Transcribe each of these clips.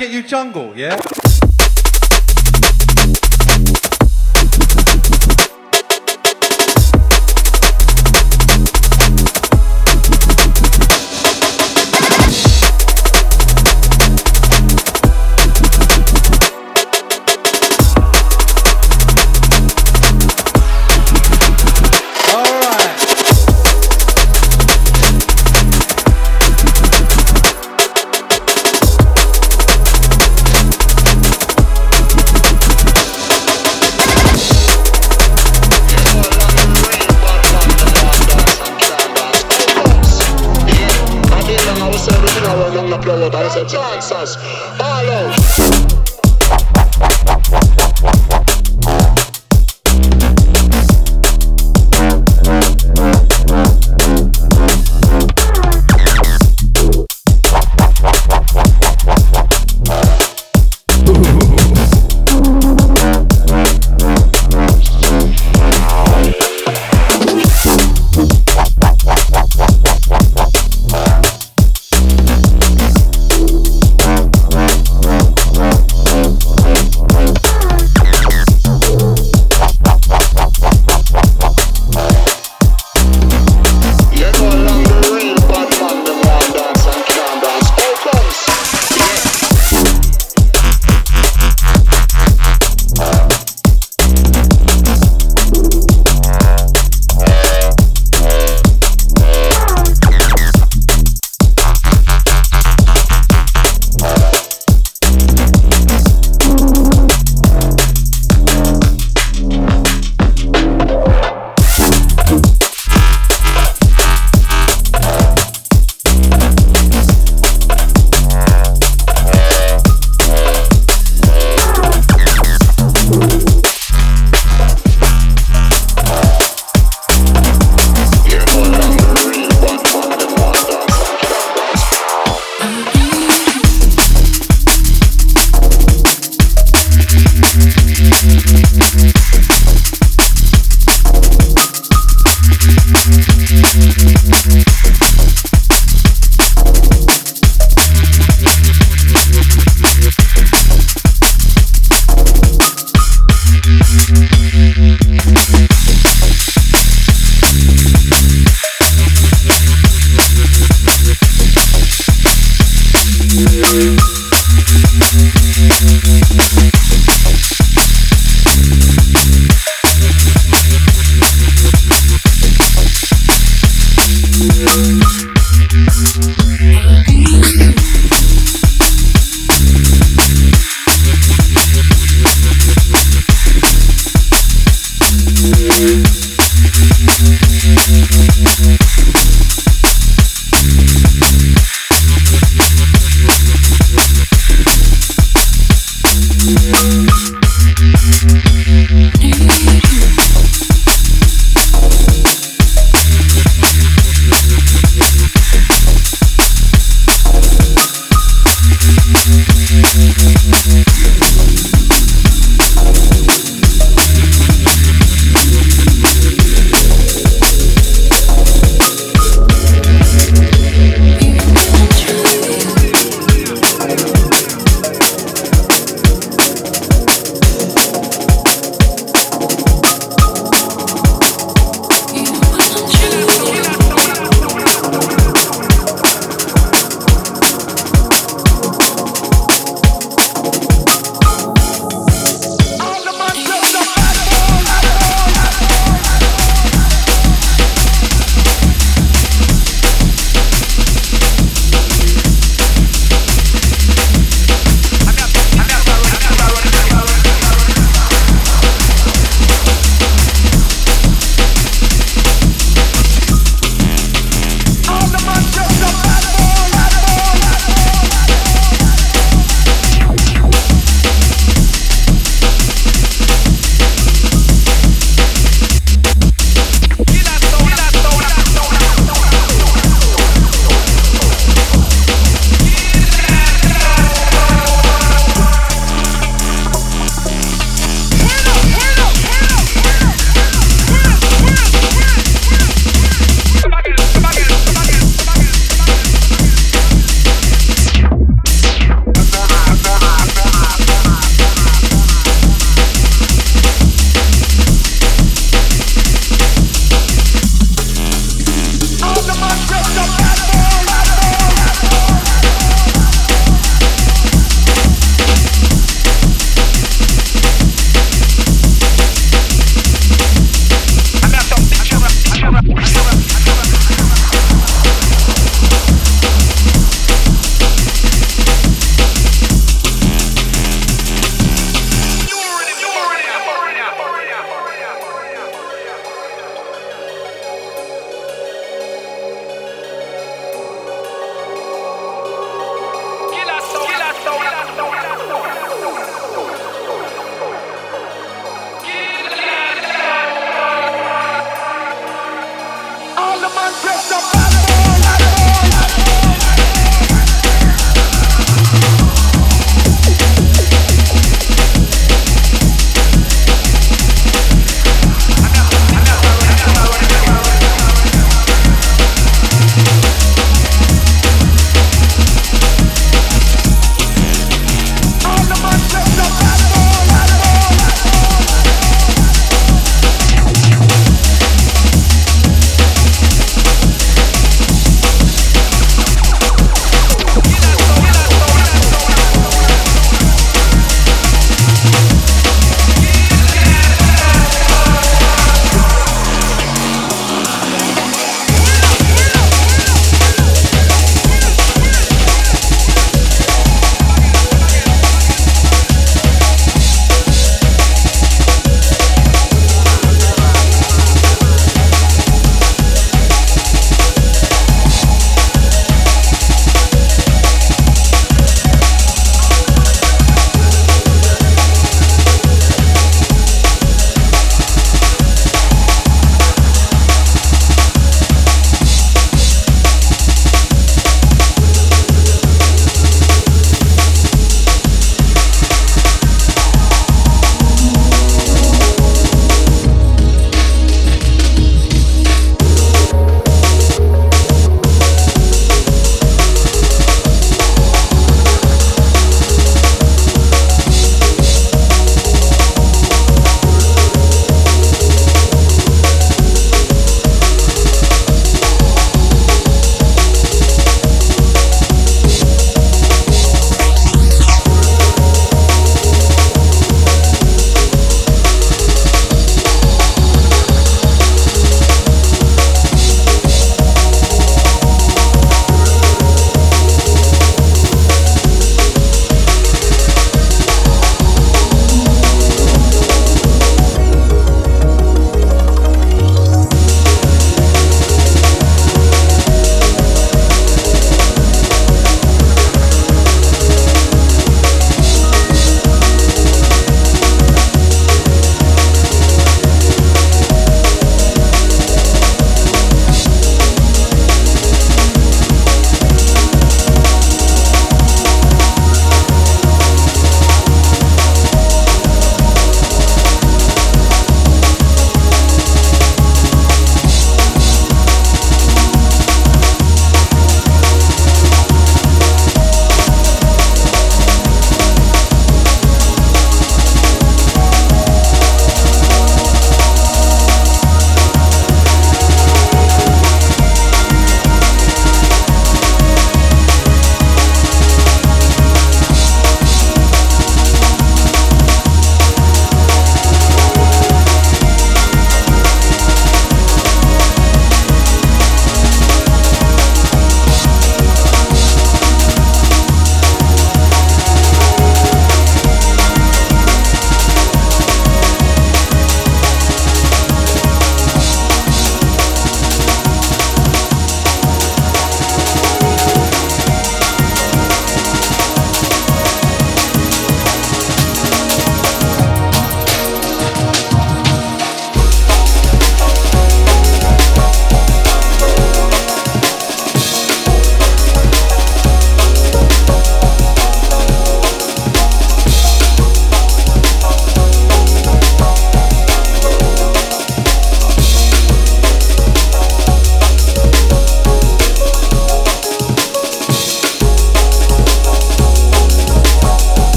get you jungle, yeah?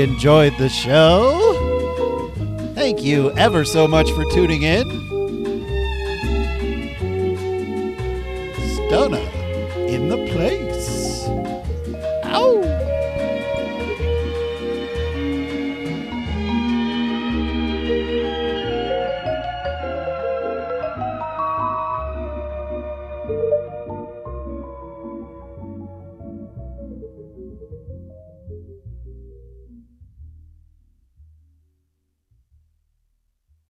Enjoyed the show. Thank you ever so much for tuning in.